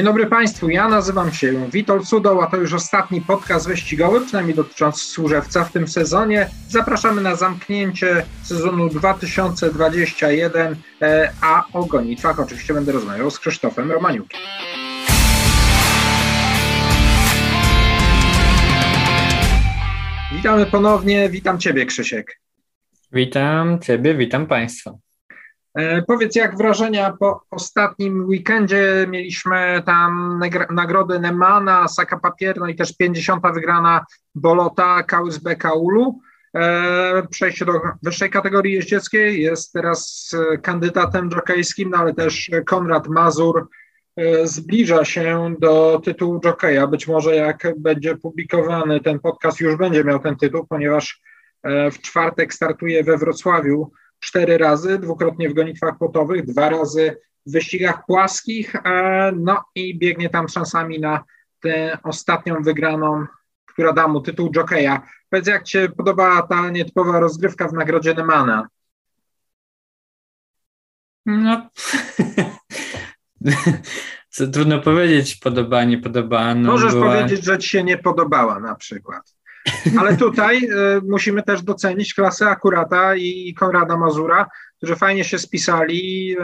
Dzień dobry Państwu, ja nazywam się Witold Sudoł, a to już ostatni podcast wyścigowy, przynajmniej dotyczący Służewca w tym sezonie. Zapraszamy na zamknięcie sezonu 2021, e, a o gonitwach oczywiście będę rozmawiał z Krzysztofem Romaniukiem. Witamy ponownie, witam Ciebie Krzysiek. Witam Ciebie, witam Państwa. E, powiedz, jak wrażenia po ostatnim weekendzie? Mieliśmy tam nagrody Nemana, Saka Papier, no i też 50. wygrana Bolota, Kausbeka Ulu. E, przejście do wyższej kategorii jeździeckiej. Jest teraz e, kandydatem jokejskim, no ale też Konrad Mazur zbliża się do tytułu jokeja. Być może jak będzie publikowany ten podcast, już będzie miał ten tytuł, ponieważ w czwartek startuje we Wrocławiu cztery razy, dwukrotnie w gonitwach płotowych, dwa razy w wyścigach płaskich, e, no i biegnie tam szansami na tę ostatnią wygraną, która da mu tytuł jokeja. Powiedz, jak Ci się podobała ta nietypowa rozgrywka w nagrodzie Nemana? No, trudno powiedzieć, podoba, nie podoba. No, Możesz była... powiedzieć, że Ci się nie podobała na przykład. Ale tutaj y, musimy też docenić klasę Akurata i Konrada Mazura, którzy fajnie się spisali, y,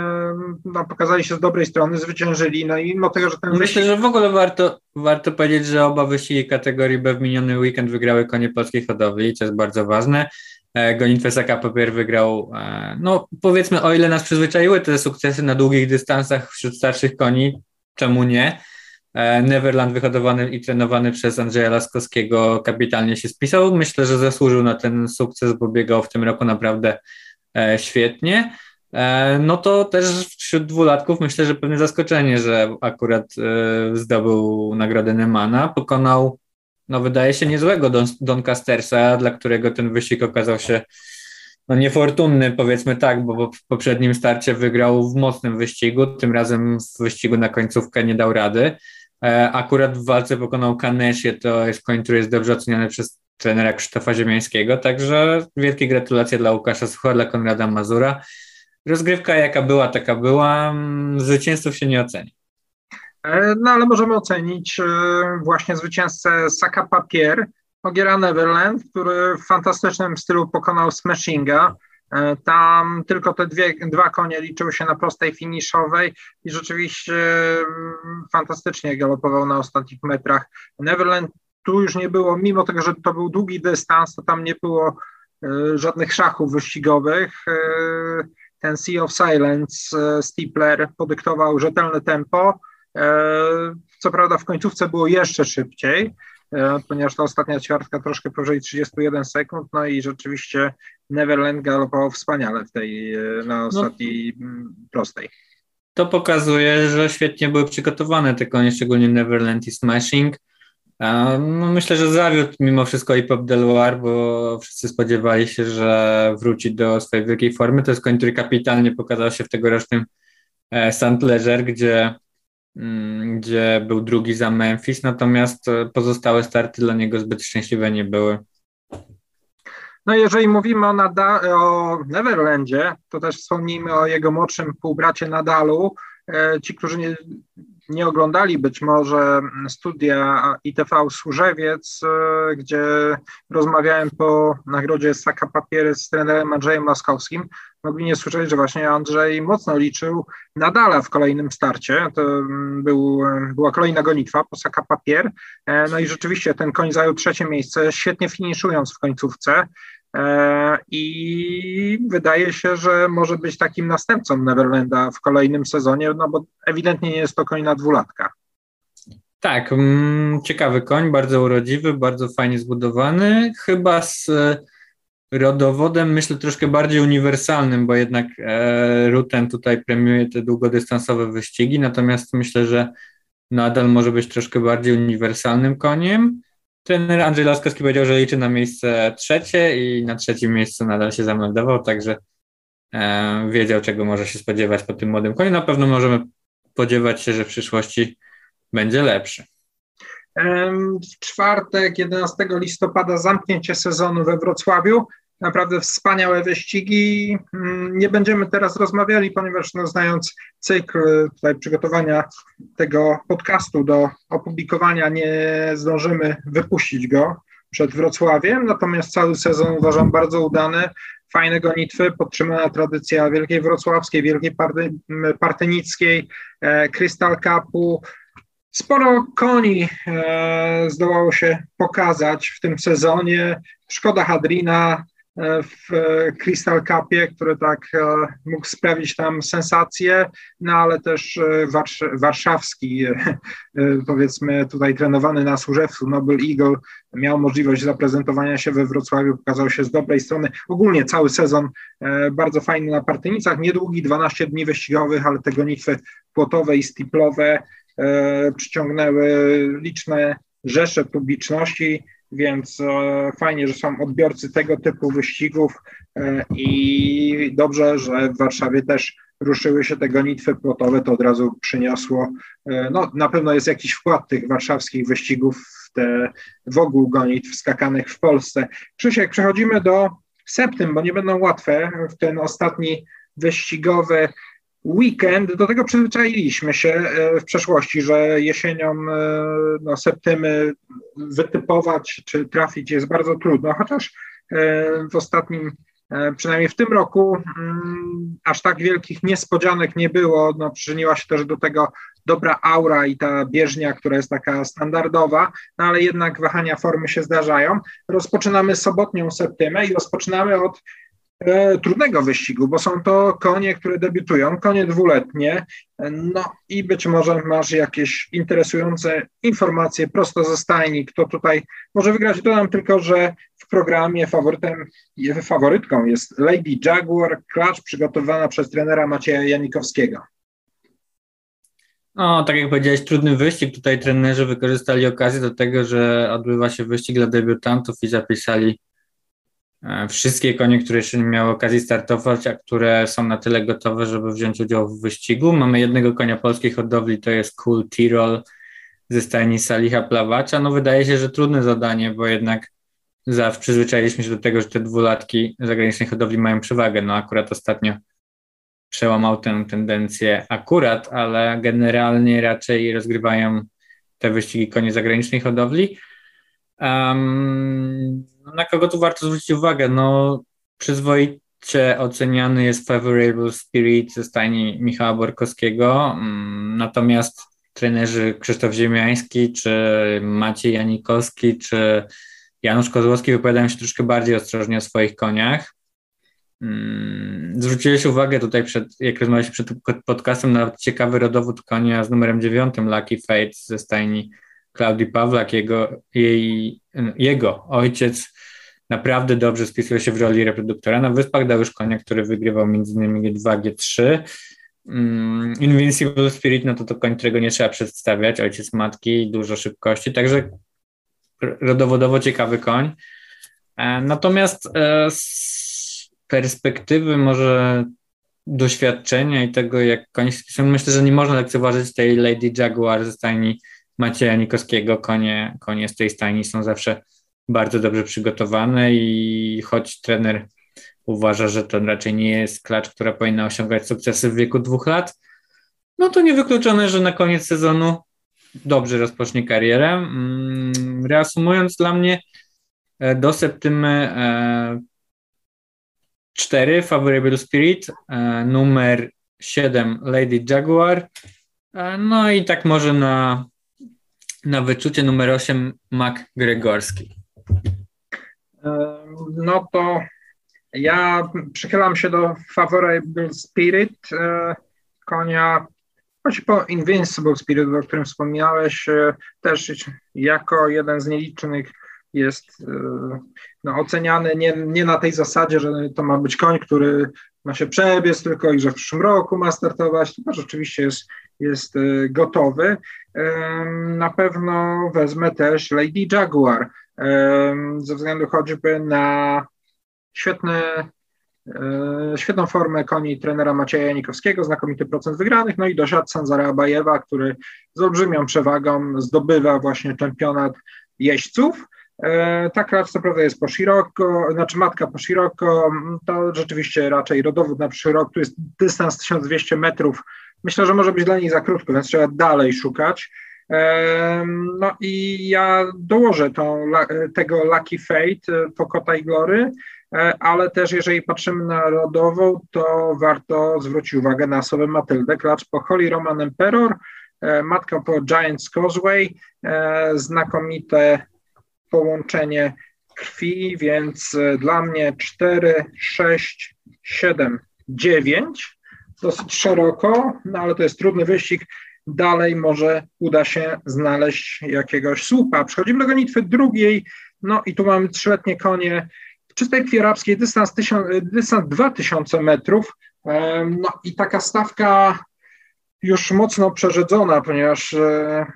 no, pokazali się z dobrej strony, zwyciężyli, no i mimo tego, że ten Myślę, wyścig... że w ogóle warto, warto powiedzieć, że oba wyścigi kategorii B w miniony weekend wygrały konie polskiej hodowli, co jest bardzo ważne. E, Gonitwę Saka Papier wygrał, e, no powiedzmy, o ile nas przyzwyczaiły te sukcesy na długich dystansach wśród starszych koni, czemu nie? E, Neverland wyhodowany i trenowany przez Andrzeja Laskowskiego kapitalnie się spisał. Myślę, że zasłużył na ten sukces, bo biegał w tym roku naprawdę e, świetnie. E, no to też wśród dwulatków myślę, że pewne zaskoczenie, że akurat zdobył nagrodę Nemana. Pokonał, no wydaje się, niezłego Don, Don dla którego ten wyścig okazał się no niefortunny, powiedzmy tak, bo w poprzednim starcie wygrał w mocnym wyścigu, tym razem w wyścigu na końcówkę nie dał rady. E, akurat w walce pokonał Kanesie, to jest koń, który jest dobrze oceniany przez trenera Krzysztofa Ziemiańskiego, także wielkie gratulacje dla Łukasza Sucha, dla Konrada Mazura. Rozgrywka jaka była, taka była, mm, zwycięzców się nie oceni. E, no ale możemy ocenić e, właśnie zwycięzcę Saka Papier, Ogiera Neverland, który w fantastycznym stylu pokonał Smashinga. E, tam tylko te dwie, dwa konie liczyły się na prostej finiszowej i rzeczywiście mm, fantastycznie galopował na ostatnich metrach. Neverland tu już nie było, mimo tego, że to był długi dystans, to tam nie było e, żadnych szachów wyścigowych. E, ten Sea of Silence Steepler podyktował rzetelne tempo. Co prawda w końcówce było jeszcze szybciej, ponieważ ta ostatnia ćwiartka troszkę powyżej 31 sekund, no i rzeczywiście Neverland galopował wspaniale w tej, e, na no. ostatniej no, prostej. To pokazuje, że świetnie były przygotowane te konie, szczególnie Neverland i Smashing. No myślę, że zawiódł mimo wszystko i Pop Deloire, bo wszyscy spodziewali się, że wróci do swojej wielkiej formy. To jest koń, który kapitalnie pokazał się w tegorocznym e, St. Leger, gdzie gdzie był drugi za Memphis, natomiast e, pozostałe starty dla niego zbyt szczęśliwe nie były. No jeżeli mówimy o, Nada o Neverlandzie, to też wspomnijmy o jego młodszym półbracie Nadalu. E, ci, którzy nie, nie oglądali być może studia ITV Służewiec, e, gdzie rozmawiałem po nagrodzie Saka Papiery z trenerem Andrzejem Laskowskim, mogli nie słyszeć, że właśnie Andrzej mocno liczył nadal w kolejnym starcie. To mm, był, była kolejna gonitwa, Posaka Papier. E, no i rzeczywiście ten koń zajął trzecie miejsce, świetnie finiszując w końcówce. E, I wydaje się, że może być takim następcą Neverlanda w kolejnym sezonie, no bo ewidentnie nie jest to koń na dwulatka. Tak, mm, ciekawy koń, bardzo urodziwy, bardzo fajnie zbudowany. Chyba z rodowodem, myślę, troszkę bardziej uniwersalnym, bo jednak e, Ruten tutaj premiuje te długodystansowe wyścigi, natomiast myślę, że nadal może być troszkę bardziej uniwersalnym koniem. Trener Andrzej Laskowski powiedział, że liczy na miejsce trzecie i na trzecim miejscu nadal się zameldował, także e, wiedział, czego może się spodziewać po tym młodym koniu. Na pewno możemy spodziewać się, że w przyszłości będzie lepszy. W czwartek, 11 listopada, zamknięcie sezonu we Wrocławiu. Naprawdę wspaniałe wyścigi. Mm, nie będziemy teraz rozmawiali, ponieważ no, znając cykl tutaj przygotowania tego podcastu do opublikowania, nie zdążymy wypuścić go przed Wrocławiem, natomiast cały sezon uważam bardzo udany, fajne gonitwy, podtrzymana tradycja Wielkiej Wrocławskiej, Wielkiej Party, Partynickiej, e, Crystal Cupu, Sporo koni e, zdołało się pokazać w tym sezonie. Szkoda Hadrina e, w Crystal Cupie, który tak e, mógł sprawić tam sensację, no ale też warsz warszawski, powiedzmy tutaj trenowany na Służewcu, Noble Eagle, miał możliwość zaprezentowania się we Wrocławiu, pokazał się z dobrej strony. Ogólnie cały sezon bardzo fajny na Partynicach, niedługi, 12 dni wyścigowych, ale te gonitwy płotowe i stiplowe E, przyciągnęły liczne rzesze publiczności, więc e, fajnie, że są odbiorcy tego typu wyścigów e, i dobrze, że w Warszawie też ruszyły się te gonitwy plotowe, to od razu przyniosło, no na pewno jest jakiś wkład tych warszawskich wyścigów w te w ogóle gonitw skakanych w Polsce. Krzysiek, przechodzimy do septym, bo nie będą łatwe w ten ostatni wyścigowy weekend, do tego przyzwyczailiśmy się e, w przeszłości, że jesienią e, no, septymy wytypować czy trafić jest bardzo trudno, chociaż e, w ostatnim, przynajmniej w tym roku, mm, aż tak wielkich niespodzianek nie było. No, przyczyniła się też do tego dobra aura i ta bieżnia, która jest taka standardowa, no ale jednak wahania formy się zdarzają. Rozpoczynamy sobotnią septymę i rozpoczynamy od trudnego wyścigu, bo są to konie, które debiutują, konie dwuletnie, no i być może masz jakieś interesujące informacje prosto ze stajni, kto tutaj może wygrać. Dodam tylko, że w programie faworytem, faworytką jest Lady Jaguar, klacz przygotowana przez trenera Macieja Janikowskiego. No, tak jak powiedziałeś, trudny wyścig. Tutaj trenerzy wykorzystali okazję do tego, że odbywa się wyścig dla debiutantów i zapisali E, wszystkie konie, które jeszcze nie miały okazji startować, a które są na tyle gotowe, żeby wziąć udział w wyścigu. Mamy jednego konia polskiej hodowli, to jest Cool Tirol ze stajni Saliha Plawacza. No wydaje się, że trudne zadanie, bo jednak zawsze przyzwyczailiśmy się do tego, że te dwulatki zagranicznej hodowli mają przewagę. No akurat ostatnio przełamał tę tendencję akurat, ale generalnie raczej rozgrywają te wyścigi konie zagranicznej hodowli. Um, na kogo tu warto zwrócić uwagę? No, przyzwoicie oceniany jest Favorable Spirit ze stajni Michała Borkowskiego, mm, natomiast trenerzy Krzysztof Ziemiański, czy Maciej Janikowski, czy Janusz Kozłowski wypowiadają się troszkę bardziej ostrożnie o swoich koniach. Mm, zwróciłeś uwagę tutaj, przed, jak rozmawialiśmy przed podcastem, na ciekawy rodowód konia z numerem 9, Lucky Fate ze stajni Klaudii Pawlak, jego, jej, jego ojciec naprawdę dobrze spisuje się w roli reproduktora. Na Wyspach dał już konia, który wygrywał m.in. G2, G3. Mm, Invincible Spirit, no to to koń, którego nie trzeba przedstawiać, ojciec matki, dużo szybkości, także rodowodowo ciekawy koń. Natomiast e, z perspektywy może doświadczenia i tego, jak koń myślę, że nie można lekceważyć tej Lady Jaguar ze stajni Macieja Nikowskiego. Konie, konie z tej stajni są zawsze bardzo dobrze przygotowane i choć trener uważa, że to raczej nie jest klacz, która powinna osiągać sukcesy w wieku dwóch lat, no to niewykluczone, że na koniec sezonu dobrze rozpocznie karierę. Mm, reasumując dla mnie, e, do septymy 4 e, Favorable Spirit, e, numer 7 Lady Jaguar, no i tak może na, na wyczucie numer 8 Mac Gregorski. No to ja przychylam się do Favorable Spirit, e, konia, choć po Invincible Spirit, o którym wspomniałeś, e, też jako jeden z nielicznych jest e, no, oceniany nie, nie na tej zasadzie, że to ma być koń, który ma się przebiec tylko i że w przyszłym roku ma startować, tylko rzeczywiście jest, jest gotowy. Na pewno wezmę też Lady Jaguar, ze względu choćby na świetne, świetną formę koni trenera Macieja Janikowskiego, znakomity procent wygranych, no i dosiadł Sanzara Abajewa, który z olbrzymią przewagą zdobywa właśnie czempionat jeźdźców. Ta klacz co prawda jest po szeroko, znaczy matka po szeroko, to rzeczywiście raczej rodowód na przyszły rok, tu jest dystans 1200 metrów. Myślę, że może być dla niej za krótko, więc trzeba dalej szukać. No i ja dołożę tą, tego Lucky Fate po Kota i Glory, e, ale też jeżeli patrzymy na rodową, to warto zwrócić uwagę na osobę Matyldę, klacz po Holy Roman Emperor, e, matka po Giants Causeway, e, znakomite połączenie krwi, więc dla mnie 4, 6, 7, 9, dosyć szeroko, no ale to jest trudny wyścig, dalej może uda się znaleźć jakiegoś słupa. Przechodzimy do gonitwy drugiej, no i tu mamy trzyletnie konie czystej kwierabskiej, dystans, dystans 2000 metrów, no i taka stawka już mocno przerzedzona, ponieważ e,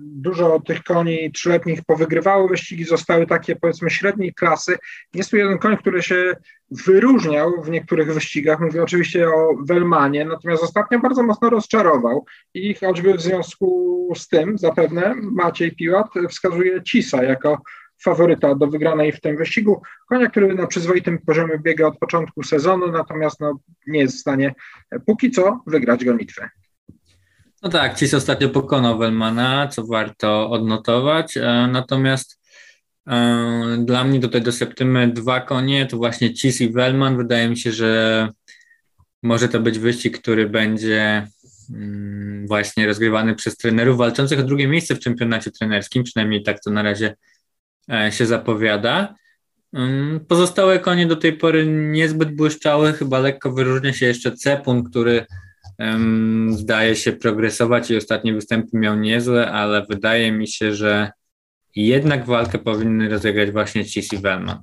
dużo tych koni trzyletnich powygrywało wyścigi, zostały takie powiedzmy średniej klasy. Jest tu jeden koń, który się wyróżniał w niektórych wyścigach, mówię oczywiście o Welmanie, natomiast ostatnio bardzo mocno rozczarował i choćby w związku z tym zapewne Maciej Piłat wskazuje Cisa jako faworyta do wygranej w tym wyścigu. Konia, który na przyzwoitym poziomie biega od początku sezonu, natomiast no, nie jest w stanie póki co wygrać gonitwę. No tak, Cis ostatnio pokonał Welmana, co warto odnotować, e, natomiast e, dla mnie tutaj do Septymy dwa konie, to właśnie Cis i Welman. Wydaje mi się, że może to być wyścig, który będzie mm, właśnie rozgrywany przez trenerów walczących o drugie miejsce w czempionacie trenerskim, przynajmniej tak to na razie e, się zapowiada. Mm, pozostałe konie do tej pory niezbyt błyszczały, chyba lekko wyróżnia się jeszcze Cepun, który zdaje się progresować i ostatnie występy miał niezłe, ale wydaje mi się, że jednak walkę powinny rozegrać właśnie Cis i Wellman.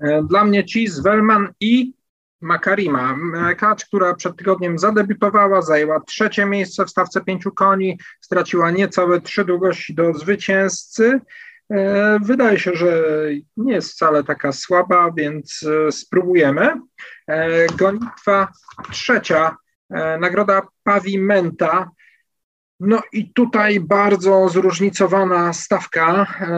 E, dla mnie Cis, Wellman i Makarima. Kacz, która przed tygodniem zadebiutowała, zajęła trzecie miejsce w stawce pięciu koni, straciła niecałe trzy długości do zwycięzcy. E, wydaje się, że nie jest wcale taka słaba, więc e, spróbujemy. Gonitwa trzecia nagroda Pavimenta. No i tutaj bardzo zróżnicowana stawka. E,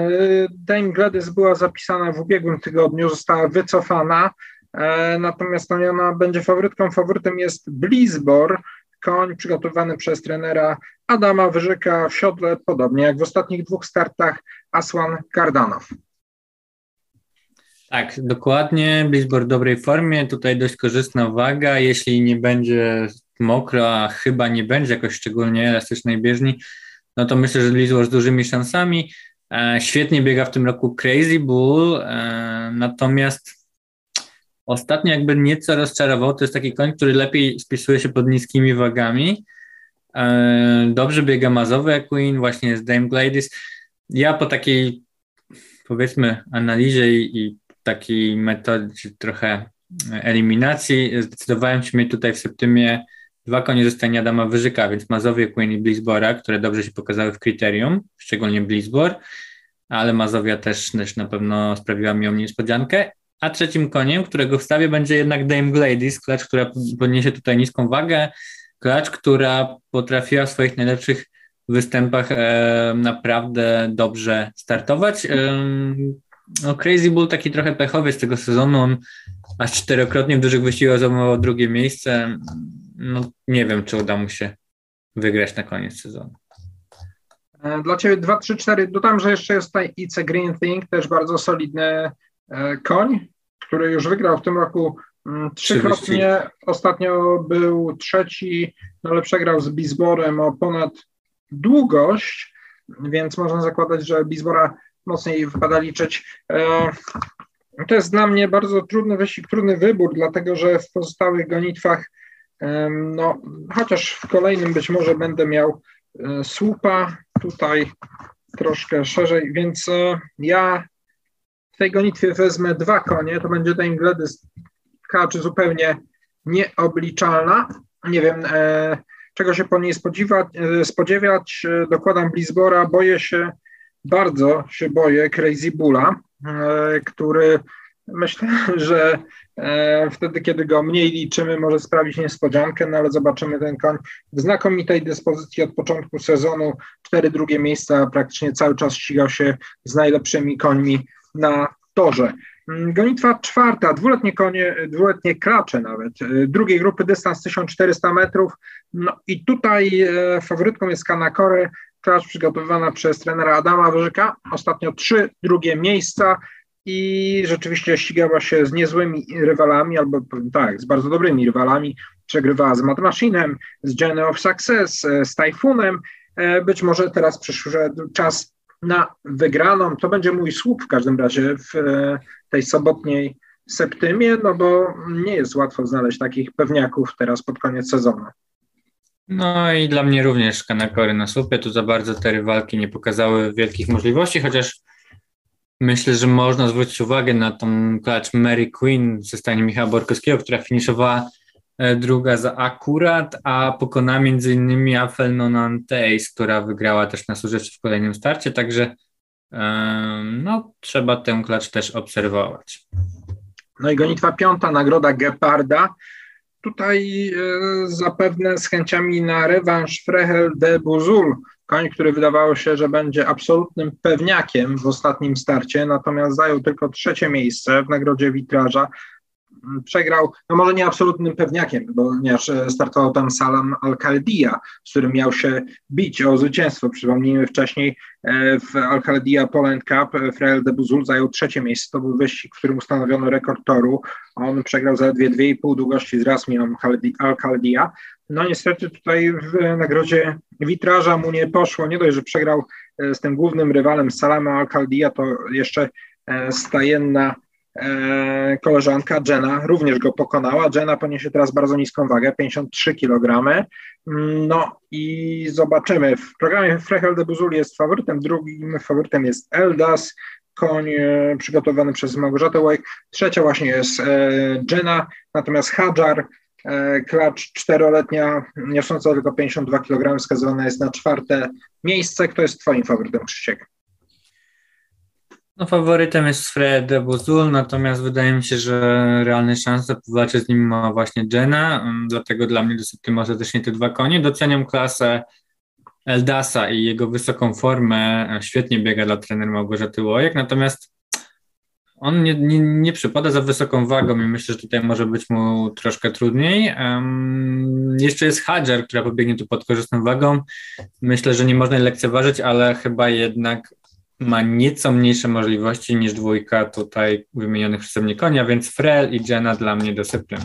Dame Gladys była zapisana w ubiegłym tygodniu, została wycofana, e, natomiast ona będzie faworytką. Faworytem jest Blizbor, koń przygotowany przez trenera Adama Wyżyka w siodle, podobnie jak w ostatnich dwóch startach Aswan Kardanow. Tak, dokładnie. Blizzboard w dobrej formie. Tutaj dość korzystna waga. Jeśli nie będzie mokro, a chyba nie będzie jakoś szczególnie elastycznej bieżni, no to myślę, że Blizzboard z dużymi szansami. E, świetnie biega w tym roku Crazy Bull, e, natomiast ostatnio jakby nieco rozczarował. To jest taki koń, który lepiej spisuje się pod niskimi wagami. E, dobrze biega mazowy Queen, właśnie z Dame Gladys. Ja po takiej powiedzmy analizie i, i takiej metodzie trochę eliminacji zdecydowałem się mieć tutaj w Septymie dwa konie ze stania Adama Wyżyka, więc Mazowie, Queen i Blizbora, które dobrze się pokazały w kryterium, szczególnie Blizbor, ale Mazowia też, też na pewno sprawiła mi ją niespodziankę. A trzecim koniem, którego wstawię, będzie jednak Dame Gladys, klacz, która podniesie tutaj niską wagę, klacz, która potrafiła w swoich najlepszych występach e, naprawdę dobrze startować. E, no Crazy Bull taki trochę pechowy z tego sezonu, on aż czterokrotnie w dużych wyścigach zajmował drugie miejsce. No nie wiem, czy uda mu się wygrać na koniec sezonu. E, dla Ciebie 2, 3, 4. Dodam, że jeszcze jest tutaj It's a Green Thing, też bardzo solidny e, koń, który już wygrał w tym roku mm, trzykrotnie. Ostatnio był trzeci, no ale przegrał z Bizborem o ponad długość, więc można zakładać, że Bizbora mocniej wypada liczyć. E, to jest dla mnie bardzo trudny wyścig, trudny wybór, dlatego że w pozostałych gonitwach, no, chociaż w kolejnym być może będę miał e, słupa, tutaj troszkę szerzej, więc e, ja w tej gonitwie wezmę dwa konie, to będzie Dame Gladys Kacz zupełnie nieobliczalna. Nie wiem, czego się po niej spodziewać, spodziewać. dokładam Blisbora, boję się bardzo się boję Crazy Bulla, e, który Myślę, że e, wtedy, kiedy go mniej liczymy, może sprawić niespodziankę, no ale zobaczymy ten koń w znakomitej dyspozycji od początku sezonu. Cztery drugie miejsca, praktycznie cały czas ścigał się z najlepszymi końmi na torze. Mm, gonitwa czwarta, dwuletnie konie, dwuletnie kracze nawet, e, drugiej grupy dystans 1400 metrów. No i tutaj faworytką jest Kanakory, klacz przygotowywana przez trenera Adama Wyżyka. Ostatnio trzy drugie miejsca i rzeczywiście ścigała się z niezłymi rywalami, albo tak, z bardzo dobrymi rywalami. Przegrywała z Mad Machinem, z Journey of Success, e, z Typhonem. Być może teraz przyszedł czas na wygraną. To będzie mój słup w każdym razie w e, tej sobotniej septymie, no bo nie jest łatwo znaleźć takich pewniaków teraz pod koniec sezonu. No i dla mnie również Kanakory na słupie. Tu za bardzo te rywalki nie pokazały wielkich możliwości, chociaż myślę, że można zwrócić uwagę na tą klacz Mary Queen ze stanie Michała Borkowskiego, która finiszowała E, druga za Akurat, a pokona między innymi Afel Nonanteis, która wygrała też na służewcu w kolejnym starcie, także no, trzeba tę klacz też obserwować. No i gonitwa piąta, nagroda Geparda. Tutaj e, zapewne z chęciami na rewanż Frehel de Buzul, koń, który wydawało się, że będzie absolutnym pewniakiem w ostatnim starcie, natomiast zajął tylko trzecie miejsce w nagrodzie witraża przegrał, no może nie absolutnym pewniakiem, ponieważ e, startował tam Salam Al-Khaldia, z którym miał się bić o zwycięstwo. Przypomnijmy wcześniej e, w Al-Khaldia Poland Cup e, Frael de Buzul zajął trzecie miejsce. To był wyścig, w którym ustanowiono rekord toru. On przegrał zaledwie 2,5 długości z Rasmi Al-Khaldia. No niestety tutaj w nagrodzie witraża mu nie poszło. Nie dość, że przegrał z tym głównym rywalem Salama Al-Khaldia, to jeszcze stajenna koleżanka Jenna również go pokonała. Jenna poniesie teraz bardzo niską wagę, 53 kg. No i zobaczymy. W programie Frechel de Buzul jest faworytem, drugim faworytem jest Eldas, koń e, przygotowany przez Małgorzatę Łajk. Trzecia właśnie jest e, Jenna, natomiast Hadżar, klacz czteroletnia, niosąca tylko 52 kg, wskazywana jest na czwarte miejsce. Kto jest twoim faworytem, Krzysiek? No, faworytem jest Fred Bozul, natomiast wydaje mi się, że realne szanse powalczyć z nim ma właśnie Jenna, mm, dlatego dla mnie dosyć ostatecznie te dwa konie. Doceniam klasę Eldasa i jego wysoką formę. Świetnie biega dla trenera Małgorzaty Łojek, natomiast on nie, nie, nie przypada za wysoką wagą i myślę, że tutaj może być mu troszkę trudniej. Um, jeszcze jest Hadżer, która pobiegnie tu pod korzystną wagą. Myślę, że nie można jej lekceważyć, ale chyba jednak ma nieco mniejsze możliwości niż dwójka tutaj wymienionych przeze mnie konia, więc Frel i Jenna dla mnie dyscyplin.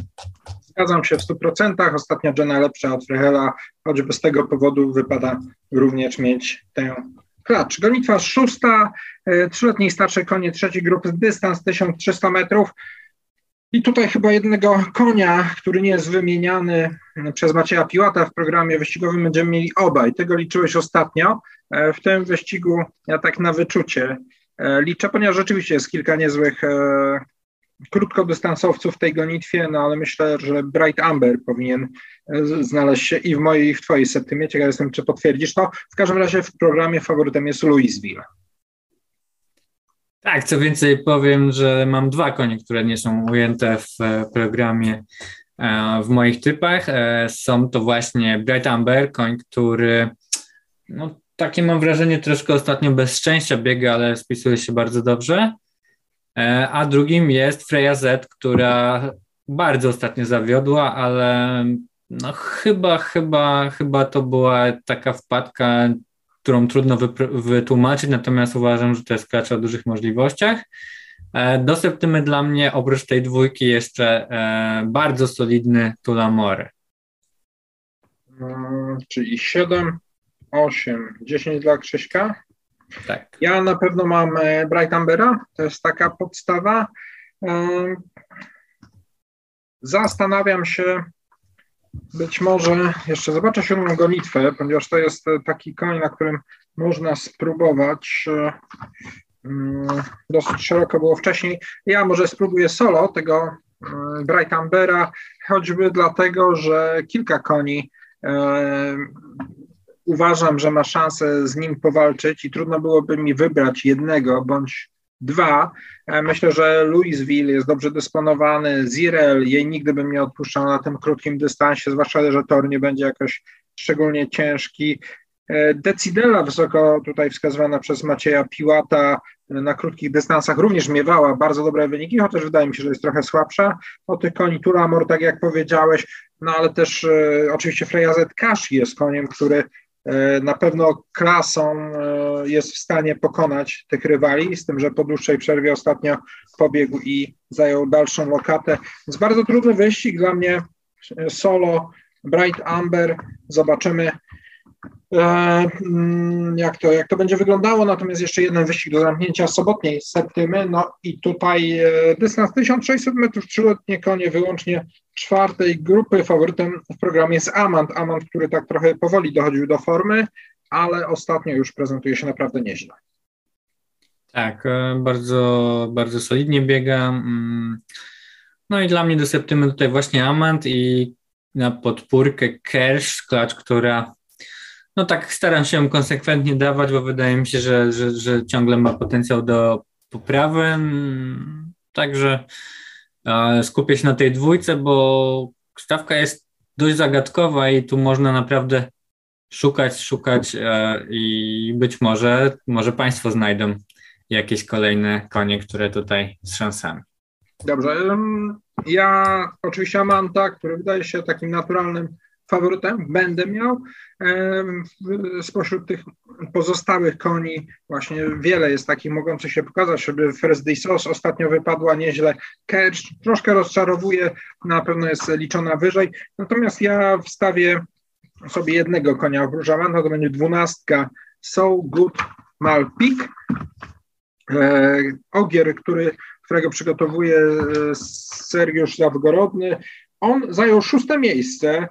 Zgadzam się w 100%. Ostatnia Jenna lepsza od Frehela, choćby z tego powodu wypada również mieć tę klacz. Gonitwa szósta, e, trzyletniej starszej konie trzeciej grupy, dystans 1300 metrów. I tutaj chyba jednego konia, który nie jest wymieniany przez Macieja Piłata w programie wyścigowym, będziemy mieli obaj. Tego liczyłeś ostatnio. E, w tym wyścigu ja tak na wyczucie e, liczę, ponieważ rzeczywiście jest kilka niezłych e, krótkodystansowców w tej gonitwie, no ale myślę, że Bright Amber powinien znaleźć się i w mojej, i w twojej septymie. Ciekaw jestem, czy potwierdzisz to. W każdym razie w programie faworytem jest Louisville. Tak, co więcej powiem, że mam dwa konie, które nie są ujęte w programie w moich typach. Są to właśnie Bright Amber, koń, który no, takie mam wrażenie troszkę ostatnio bez szczęścia biega, ale spisuje się bardzo dobrze. E, a drugim jest Freya Z, która bardzo ostatnio zawiodła, ale no chyba, chyba, chyba to była taka wpadka, którą trudno wytłumaczyć, natomiast uważam, że to jest klacz o dużych możliwościach. E, do septymy dla mnie oprócz tej dwójki jeszcze e, bardzo solidny Tulamore. Hmm, czyli 7, 8, 10 dla Krzyśka. Tak. Ja na pewno mam e, Bright Ambera, to jest taka podstawa. Zastanawiam się, być może jeszcze zobaczę siódmą gonitwę, ponieważ to jest e, taki koń, na którym można spróbować. Mm, dosyć szeroko było wcześniej. Ja może spróbuję solo tego Bright Ambera, choćby dlatego, że kilka koni uważam, że ma szansę z nim powalczyć i trudno byłoby mi wybrać jednego bądź Dwa, e, myślę, że Louisville jest dobrze dysponowany, Zirel, jej nigdy bym nie odpuszczał na tym krótkim dystansie, zwłaszcza, że tor nie będzie jakoś szczególnie ciężki. E, Decidela, wysoko tutaj wskazywana przez Macieja Piłata, na krótkich dystansach również miewała bardzo dobre wyniki, chociaż wydaje mi się, że jest trochę słabsza. O tych koni Turamor, tak jak powiedziałeś, no ale też e, oczywiście Freya Z Kashi jest koniem, który e, na pewno klasą e, jest w stanie pokonać tych rywali, z tym, że po dłuższej przerwie ostatnio pobiegł i zajął dalszą lokatę. Więc bardzo trudny wyścig dla mnie solo Bright Amber. Zobaczymy, E, jak to, jak to będzie wyglądało. Natomiast jeszcze jeden wyścig do zamknięcia sobotniej septymy. No i tutaj e, dystans 1600 metrów, trzyletnie konie, wyłącznie czwartej grupy. Faworytem w programie jest Amant. Amant, który tak trochę powoli dochodził do formy, ale ostatnio już prezentuje się naprawdę nieźle. Tak, e, bardzo, bardzo solidnie biega. Mm. No i dla mnie do septymy tutaj właśnie Amant i na podpórkę Kersh, klacz, która no tak staram się konsekwentnie dawać, bo wydaje mi się, że, że, że ciągle ma potencjał do poprawy. Także e, skupię się na tej dwójce, bo stawka jest dość zagadkowa i tu można naprawdę szukać, szukać e, i być może, może Państwo znajdą jakieś kolejne konie, które tutaj z szansami. Dobrze. Ja oczywiście Amanta, który wydaje się takim naturalnym faworytem będę miał. Spośród tych pozostałych koni właśnie wiele jest takich mogących się pokazać, żeby First Day Sauce ostatnio wypadła nieźle. Kerch troszkę rozczarowuje, na pewno jest liczona wyżej. Natomiast ja wstawię sobie jednego konia obróżawanta, to będzie dwunastka So Good Malpik. E, ogier, który, którego przygotowuje e, Sergiusz Zawgorodny, on zajął szóste miejsce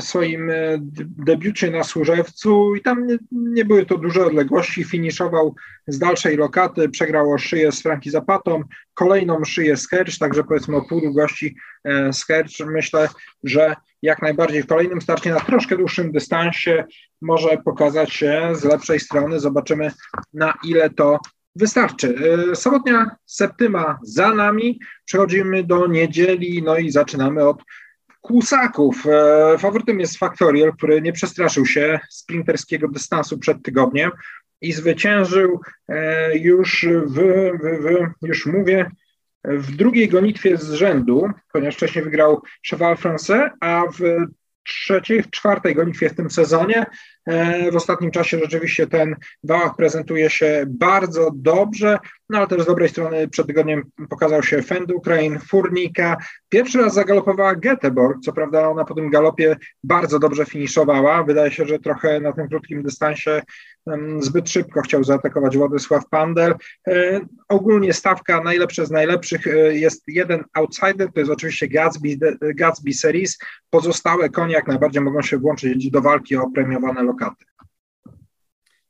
swoim e, debiucie na Służewcu i tam nie, nie, były to duże odległości. Finiszował z dalszej lokaty, przegrał o szyję z Franki Zapatą, kolejną szyję z Hercz, także powiedzmy o pół długości e, z Hercz. Myślę, że jak najbardziej w kolejnym starcie na troszkę dłuższym dystansie może pokazać się z lepszej strony. Zobaczymy na ile to wystarczy. Sobotnia septyma za nami, przechodzimy do niedzieli, no i zaczynamy od Kłusaków. E, faworytem jest Factorial, który nie przestraszył się sprinterskiego dystansu przed tygodniem i zwyciężył e, już w, w, w już mówię, w drugiej gonitwie z rzędu, ponieważ wcześniej wygrał Cheval Francais, a w trzeciej, w czwartej gonitwie w tym sezonie. E, w ostatnim czasie rzeczywiście ten wałach prezentuje się bardzo dobrze, no ale też z dobrej strony przed tygodniem pokazał się Fend Ukraine, Furnika. Pierwszy raz zagalopowała Göteborg, co prawda ona po tym galopie bardzo dobrze finiszowała. Wydaje się, że trochę na tym krótkim dystansie zbyt szybko chciał zaatakować Władysław Pandel. E, ogólnie stawka najlepsze z najlepszych e, jest jeden outsider, to jest oczywiście Gatsby, Gatsby Series. Pozostałe konie jak najbardziej mogą się włączyć do walki o premiowane lokaty.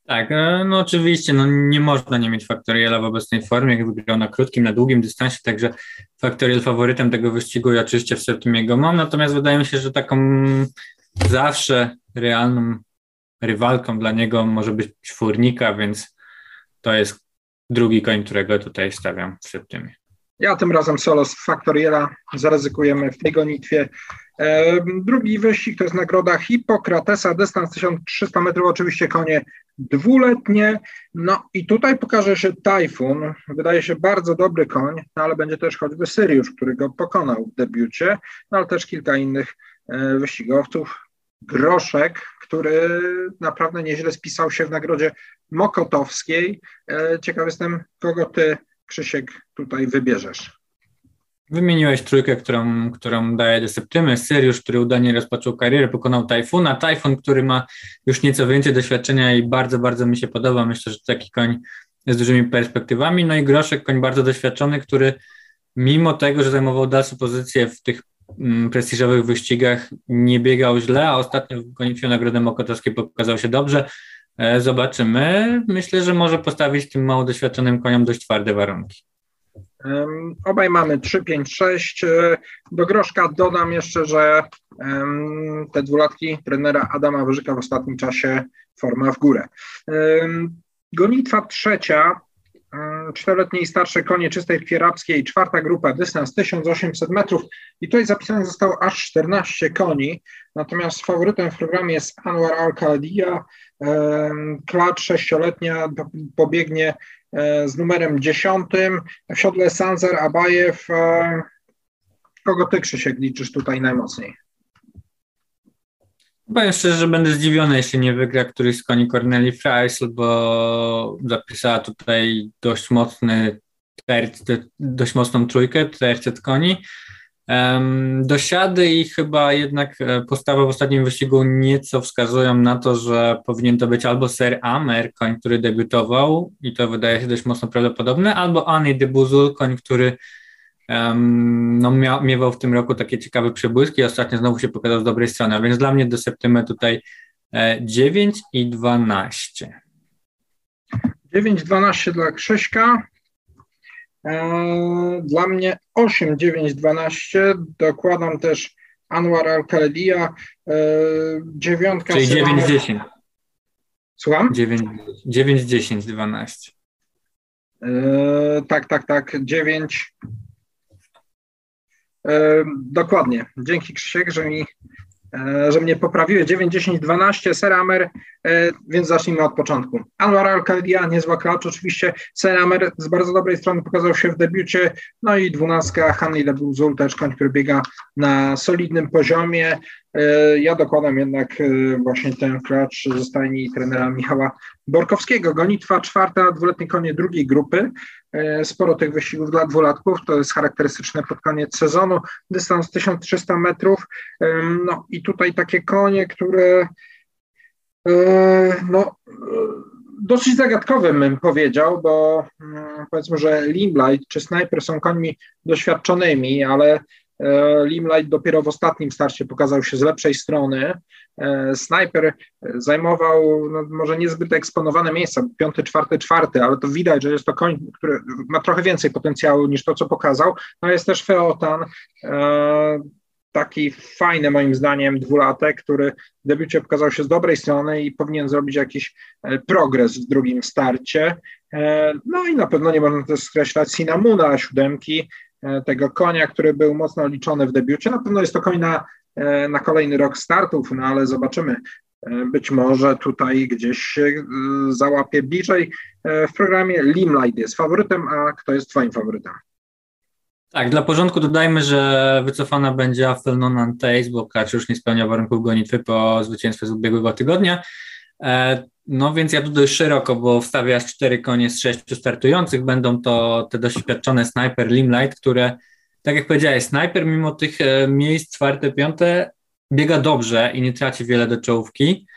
Tak, e, no oczywiście, no nie można nie mieć Faktoriela w obecnej formie, jak wygrał na krótkim, na długim dystansie, także Faktoriel faworytem tego wyścigu i oczywiście w sercu go mam, natomiast wydaje mi się, że taką zawsze realną rywalką dla niego może być Furnika, więc to jest drugi koń, którego tutaj stawiam w septymie. Ja tym razem solo z Faktoriela zaryzykujemy w tej gonitwie. E, drugi wyścig to jest nagroda Hipokratesa, dystans 1300 metrów, oczywiście konie dwuletnie. No i tutaj pokaże się Tajfun, wydaje się bardzo dobry koń, no ale będzie też choćby Syriusz, który go pokonał w debiucie, no ale też kilka innych e, wyścigowców. Groszek, który naprawdę nieźle spisał się w nagrodzie Mokotowskiej. E, ciekaw jestem, kogo ty, Krzysiek, tutaj wybierzesz. Wymieniłeś trójkę, którą, którą daje do Septymy. Syriusz, który udanie rozpoczął karierę, pokonał Tajfuna. Tajfun, który ma już nieco więcej doświadczenia i bardzo, bardzo mi się podoba. Myślę, że taki koń z dużymi perspektywami. No i Groszek, koń bardzo doświadczony, który mimo tego, że zajmował dalsze pozycje w tych prestiżowych wyścigach, nie biegał źle, a ostatnio w gonitwie Nagrody Mokotowskiej pokazał się dobrze. E, zobaczymy. Myślę, że może postawić tym mało doświadczonym koniom dość twarde warunki. Obaj mamy 3, 5, 6. Do groszka dodam jeszcze, że te dwulatki trenera Adama Wyżyka w ostatnim czasie forma w górę. Gonitwa trzecia czteroletnie i starsze konie czystej krwi arabskiej, czwarta grupa, dystans 1800 metrów. I tutaj zapisanych zostało aż 14 koni, natomiast faworytem w programie jest Anwar Al-Khalidiyya, klacz sześcioletnia pobiegnie e, z numerem 10, w siodle Sanzer Abajew, e, kogo ty Krzysiek liczysz tutaj najmocniej? Powiem szczerze, że będę zdziwiony, jeśli nie wygra któryś z koni Corneli Freisl, bo zapisała tutaj dość mocny dość mocną trójkę, tercet koni. Um, dosiady i chyba jednak e, postawa w ostatnim wyścigu nieco wskazują na to, że powinien to być albo Ser Amer, koń, który debiutował i to wydaje się dość mocno prawdopodobne, albo Ani de Buzul, koń, który no, mia, miewał w tym roku takie ciekawe przebłyski i ostatnio znowu się pokazał z dobrej strony, a więc dla mnie do septymy tutaj e, 9 i 12. 9-12 dla Krzyśka, e, dla mnie 8, 9, 12. Dokładam też Anwar Al-Khalidiyya. E, dziewiątka. Czyli 9, 10. Słucham? 9, 9 10, 12. tak, tak, tak. 9. E, dokładnie. Dzięki Krzysiek, że mi E, że mnie poprawiły 9, 10, 12, Seramer, więc zacznijmy od początku. Anwar Al-Khalidiyya, niezła klacz, oczywiście Seramer z bardzo dobrej strony pokazał się w debiucie, no i dwunastka Hanley Lebuzul, też koń, który biega na solidnym poziomie. E, ja dokładam jednak właśnie ten klacz ze stajni trenera Michała Borkowskiego. Gonitwa czwarta, dwuletnie konie drugiej grupy. E, sporo tych wyścigów dla dwulatków, to jest charakterystyczne pod koniec sezonu, dystans 1300 metrów, no i tutaj takie konie, które e, no, dosyć zagadkowym bym powiedział, bo mm, powiedzmy, że Limelight czy Sniper są końmi doświadczonymi, ale E, Limelight dopiero w ostatnim starcie pokazał się z lepszej strony. E, Sniper zajmował no, może niezbyt eksponowane miejsca, piąty, czwarty, czwarty, ale to widać, że jest to koń, który ma trochę więcej potencjału niż to, co pokazał. No jest też Feotan, e, taki fajny moim zdaniem dwulatek, który w debiucie pokazał się z dobrej strony i powinien zrobić jakiś progres w drugim starcie. No i na pewno nie można też skreślać Sinamuna, siódemki, E, tego konia, który był mocno liczony w debiucie. Na pewno jest to koń na, e, na kolejny rok startów, no ale zobaczymy. E, być może tutaj gdzieś się załapie bliżej. W programie Limelight jest faworytem, a kto jest Twoim faworytem? Tak, dla porządku dodajmy, że wycofana będzie Nonan Taze, bo Kacz już nie spełnia warunków gonitwy po zwycięstwie z ubiegłego tygodnia. No więc ja tu dość szeroko, bo wstawię cztery konie z sześciu startujących. Będą to te doświadczone Sniper Limelight, które, tak jak powiedziałeś, Sniper mimo tych e, miejsc czwarte, piąte biega dobrze i nie traci wiele do czołówki.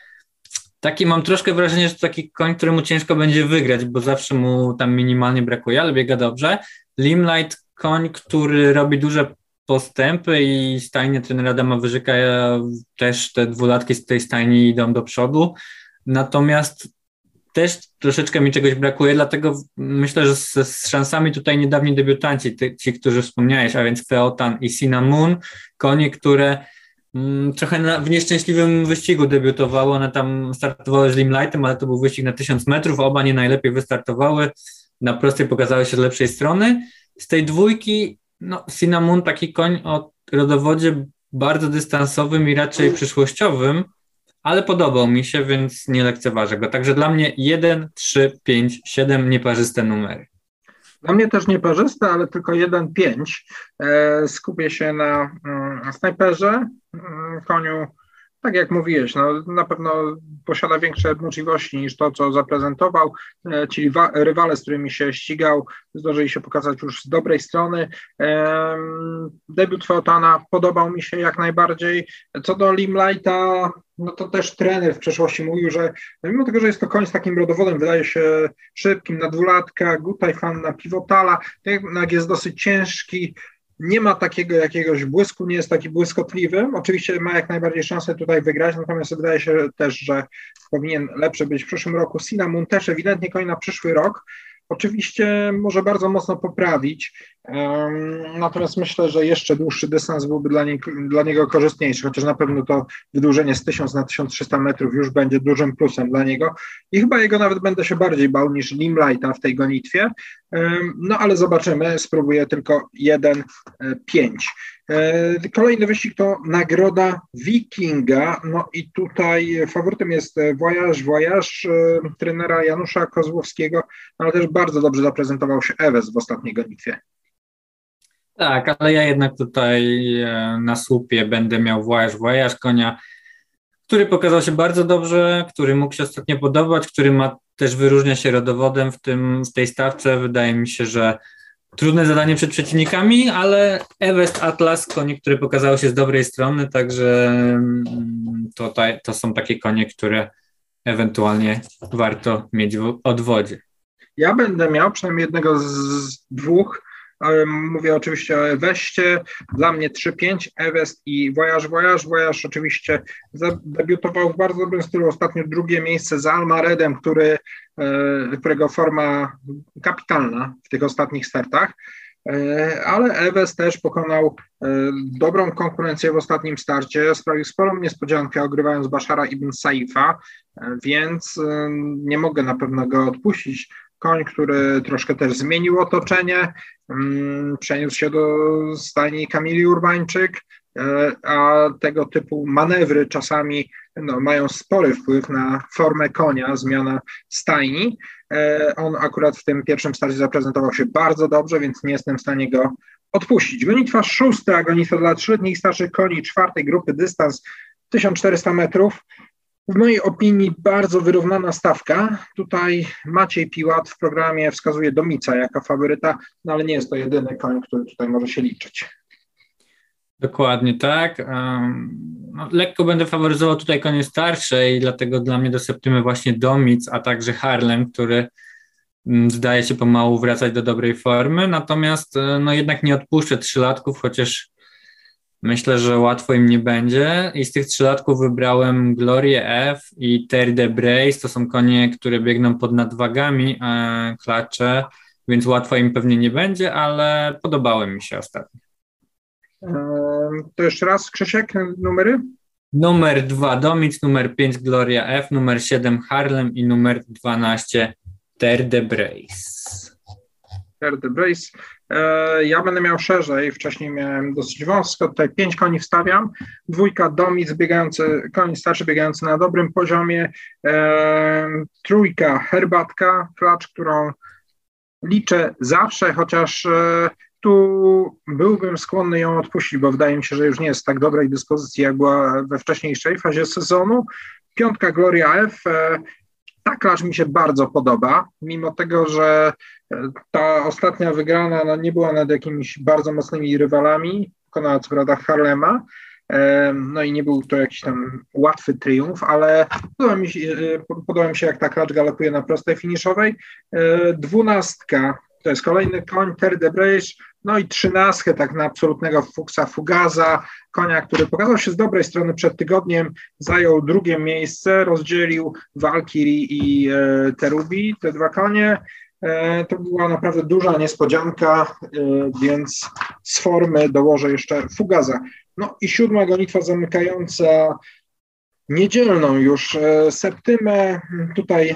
Taki mam troszkę wrażenie, że to taki koń, któremu ciężko będzie wygrać, bo zawsze mu tam minimalnie brakuje, ale biega dobrze. Limelight, koń, który robi duże postępy i stajnie trenera Adama Wyżyka też te dwulatki z tej stajni idą do przodu. Natomiast też troszeczkę mi czegoś brakuje, dlatego myślę, że z, z szansami tutaj niedawni debiutanci, ty, ci, którzy wspomniałeś, a więc Feotan i Cinnamon, konie, które mm, trochę na, w nieszczęśliwym wyścigu debiutowały, one tam startowały z Limelightem, ale to był wyścig na 1000 metrów, oba nie najlepiej wystartowały, na prostej pokazały się z lepszej strony. Z tej dwójki, no Cinnamon taki koń o rodowodzie bardzo dystansowym i raczej przyszłościowym, ale podobał mi się, więc nie lekceważę go. Także dla mnie 1, 3, 5, 7 nieparzyste numery. Dla mnie też nieparzyste, ale tylko 1, 5. E, skupię się na mm, snajperze, mm, koniu tak jak mówiłeś, no, na pewno posiada większe możliwości niż to, co zaprezentował. E, ci rywale, z którymi się ścigał, zdążyli się pokazać już z dobrej strony. Debiut Feotana podobał mi się jak najbardziej. Co do Limelighta, no to też trener w przeszłości mówił, że mimo tego, że jest to koń z takim rodowodem, wydaje się szybkim na dwulatka, Gutaj fan na pivotala, jednak jest dosyć ciężki, nie ma takiego jakiegoś błysku, nie jest taki błyskotliwy. Oczywiście ma jak najbardziej szansę tutaj wygrać, natomiast wydaje się też, że powinien lepszy być w przyszłym roku. Cinnamon też ewidentnie koń na przyszły rok. Oczywiście może bardzo mocno poprawić. Natomiast myślę, że jeszcze dłuższy dystans byłby dla, nie, dla, niego korzystniejszy, chociaż na pewno to wydłużenie z 1000 na 1300 metrów już będzie dużym plusem dla niego i chyba jego nawet będę się bardziej bał niż Limlighta w tej gonitwie. No ale zobaczymy, spróbuję tylko 1-5. E, kolejny wyścig to nagroda Wikinga. No i tutaj faworytem jest Voyage e, trenera Janusza Kozłowskiego, ale też bardzo dobrze zaprezentował się Ewes w ostatniej gonitwie. Tak, ale ja jednak tutaj e, na słupie będę miał Voyage Voyage konia, który pokazał się bardzo dobrze, który mógł się ostatnio podobać, który ma też wyróżnia się rodowodem w, tym, w tej stawce. Wydaje mi się, że trudne zadanie przed przeciwnikami, ale Everest Atlas, konie, które pokazały się z dobrej strony, także mm, to, to są takie konie, które ewentualnie warto mieć w odwodzie. Ja będę miał przynajmniej jednego z dwóch Mówię oczywiście o Eweście, dla mnie 3-5, Ewest i Voyage Voyage. Voyage oczywiście debiutował w bardzo dobrym stylu, ostatnio drugie miejsce za Almaredem, który, e, którego forma kapitalna w tych ostatnich startach. E, ale Ewes też pokonał e, dobrą konkurencję w ostatnim starcie, sprawił sporą niespodziankę, ogrywając Bashara ibn Saifa, więc nie mogę na pewno go odpuścić koń, który troszkę też zmienił otoczenie, mm, przeniósł się do stajni Kamili Urbańczyk, e, a tego typu manewry czasami no, mają spory wpływ na formę konia, zmiana stajni. E, on akurat w tym pierwszym starcie zaprezentował się bardzo dobrze, więc nie jestem w stanie go odpuścić. Gonitwa szósta, gonitwa dla trzyletnich starszych koni czwartej grupy, dystans 1400 metrów. W mojej opinii bardzo wyrównana stawka. Tutaj Maciej Piłat w programie wskazuje Domica jako faworyta, no ale nie jest to jedyny koń, który tutaj może się liczyć. Dokładnie tak. No, lekko będę faworyzował tutaj konie starsze i dlatego dla mnie do septymy właśnie Domic, a także Harlem, który mm, zdaje się pomału wracać do dobrej formy, natomiast e, no jednak nie odpuszczę trzylatków, chociaż Myślę, że łatwo im nie będzie i z tych trzylatków wybrałem Glorię F i Terry de Brace. To są konie, które biegną pod nadwagami, e, klacze, więc łatwo im pewnie nie będzie, ale podobały mi się ostatnio. To jeszcze raz, Krzysiek, numery? Numer 2 Domic, numer 5 Gloria F, numer 7 Harlem i numer 12 Ter de Brace. Ter de Brace. E, ja będę miał szerzej, wcześniej miałem dosyć wąsko, tutaj pięć koni wstawiam, dwójka domic biegający, koni starszy biegający na dobrym poziomie, e, trójka herbatka, klacz, którą liczę zawsze, chociaż e, tu byłbym skłonny ją odpuścić, bo wydaje mi się, że już nie jest w tak dobrej dyspozycji, jak była we wcześniejszej fazie sezonu. Piątka Gloria F, ta klacz mi się bardzo podoba, mimo tego, że ta ostatnia wygrana no, nie była nad jakimiś bardzo mocnymi rywalami, pokonała co prawda Harlema, no i nie był to jakiś tam łatwy triumf, ale podoba mi się, e, podoba mi się jak ta klacz galopuje na prostej finiszowej. E, dwunastka to jest kolejny koń, Ter de no i trzynastkę tak na absolutnego Fuchsa Fugaza, konia, który pokazał się z dobrej strony przed tygodniem, zajął drugie miejsce, rozdzielił Valkyrie i e, Terubi, te dwa konie. E, to była naprawdę duża niespodzianka, e, więc z formy dołożę jeszcze Fugaza. No i siódma gonitwa zamykająca niedzielną już e, septymę. Tutaj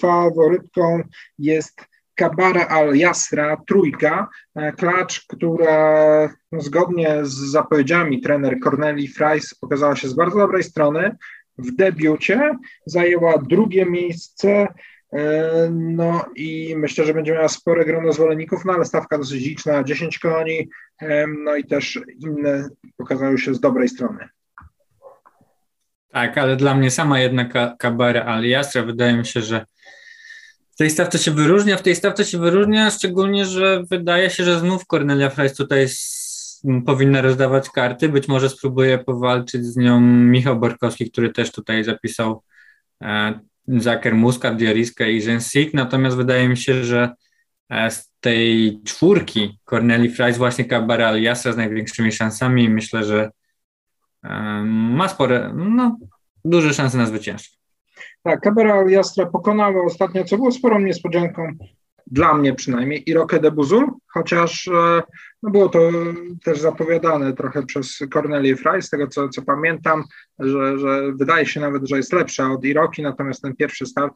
faworytką jest Kabara Al-Jasra, trójka, klacz, która no, zgodnie z zapowiedziami trener Corneli Fries pokazała się z bardzo dobrej strony. W debiucie zajęła drugie miejsce no i myślę, że będzie miała spore grono zwolenników, no ale stawka dosyć liczna, 10 koni, e, no i też inne pokazały się z dobrej strony. Tak, ale dla mnie sama jedna Kabara Aliastra wydaje mi się, że w tej stawce się wyróżnia, w tej stawce się wyróżnia, szczególnie, że wydaje się, że znów Cornelia Fleiss tutaj powinna rozdawać karty, być może spróbuje powalczyć z nią Michał Borkowski, który też tutaj zapisał e, Zaker Muscat, Dioriska i Jensik, natomiast wydaje mi się, że e, z tej czwórki Corneli Fries właśnie Cabral Jasra z największymi szansami i myślę, że ma spore, no, duże szanse na zwycięstwo. Tak, Cabral Jastra pokonała ostatnio, co było sporą niespodzianką dla mnie przynajmniej, i Roque de Buzul, chociaż e, no było to też zapowiadane trochę przez Cornelię Fry, z tego co, co pamiętam, że, że wydaje się nawet, że jest lepsza od Iroki, natomiast ten pierwszy start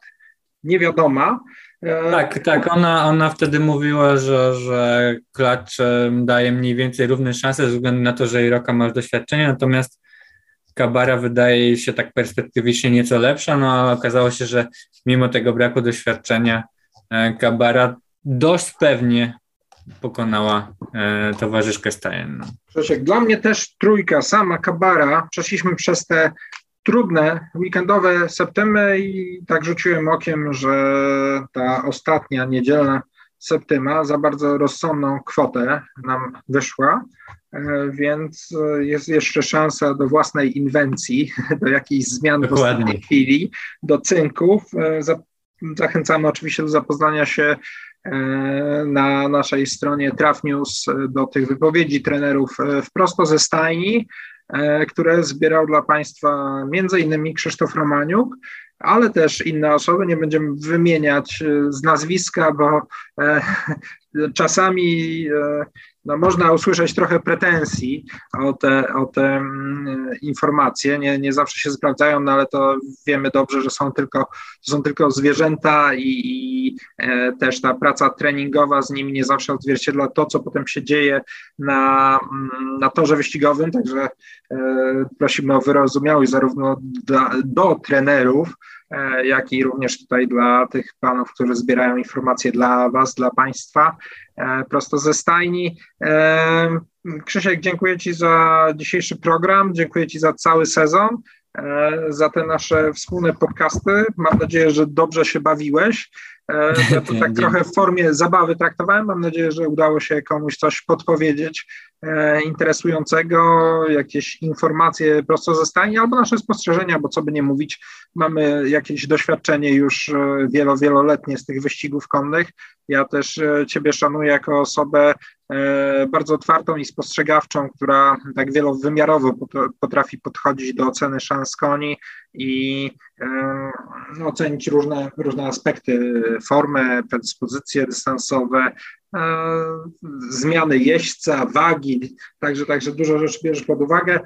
niewiadoma. E, tak, tak, ona, ona wtedy mówiła, że, że klacz daje mniej więcej równe szanse ze względu na to, że Iroka ma doświadczenie, natomiast Kabara wydaje się tak perspektywicznie nieco lepsza, no ale okazało się, że mimo tego braku doświadczenia e, Kabara dość pewnie pokonała e, towarzyszkę stajenną. Dla mnie też trójka, sama Kabara, przeszliśmy przez te trudne weekendowe septymy i tak rzuciłem okiem, że ta ostatnia niedzielna septyma za bardzo rozsądną kwotę nam wyszła, e, więc jest jeszcze szansa do własnej inwencji, do jakichś zmian Dokładnie. w ostatniej chwili, do cynków. E, zachęcamy oczywiście do zapoznania się e, na naszej stronie Traf News do tych wypowiedzi trenerów wprost ze stajni. E, które zbierał dla Państwa między innymi Krzysztof Romaniuk, ale też inne osoby, nie będziemy wymieniać e, z nazwiska, bo e, czasami no, można usłyszeć trochę pretensji o te, o te mm, informacje. Nie, nie zawsze się sprawdzają, no, ale to wiemy dobrze, że są tylko, są tylko zwierzęta i, i e, też ta praca treningowa z nimi nie zawsze odzwierciedla to, co potem się dzieje na, mm, na torze wyścigowym. Także e, prosimy o wyrozumiałość zarówno do, trenerów, jak i również tutaj dla tych panów, którzy zbierają informacje dla Was, dla Państwa, e, prosto ze stajni. E, Krzysiek, dziękuję Ci za dzisiejszy program, dziękuję Ci za cały sezon, za te nasze wspólne podcasty. Mam nadzieję, że dobrze się bawiłeś. Ja to tak trochę w formie zabawy traktowałem. Mam nadzieję, że udało się komuś coś podpowiedzieć E, interesującego, jakieś informacje prosto ze stajni albo nasze spostrzeżenia, bo co by nie mówić, mamy jakieś doświadczenie już e, wielo, wieloletnie z tych wyścigów konnych. Ja też e, Ciebie szanuję jako osobę bardzo otwartą i spostrzegawczą, która tak wielowymiarowo potrafi podchodzić do oceny szans koni i ocenić różne, różne aspekty, formę, predyspozycje dystansowe, E, zmiany jeźdźca, wagi, także, także dużo rzeczy bierzesz pod uwagę.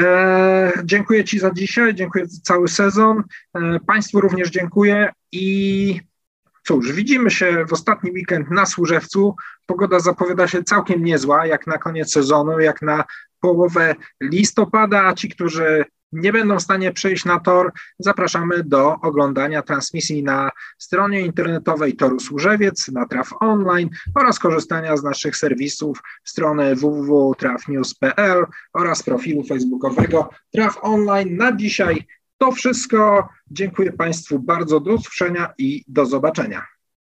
E, dziękuję Ci za dzisiaj, dziękuję za cały sezon. E, państwu również dziękuję i cóż, widzimy się w ostatni weekend na Służewcu. Pogoda zapowiada się całkiem niezła, jak na koniec sezonu, jak na połowę listopada, a ci, którzy nie będą w stanie przejść na tor, zapraszamy do oglądania transmisji na stronie internetowej Toru Służewiec, na Traf Online oraz korzystania z naszych serwisów strony www.trafnews.pl oraz profilu facebookowego Traf Online. Na dzisiaj to wszystko. Dziękuję Państwu bardzo, do usłyszenia i do zobaczenia.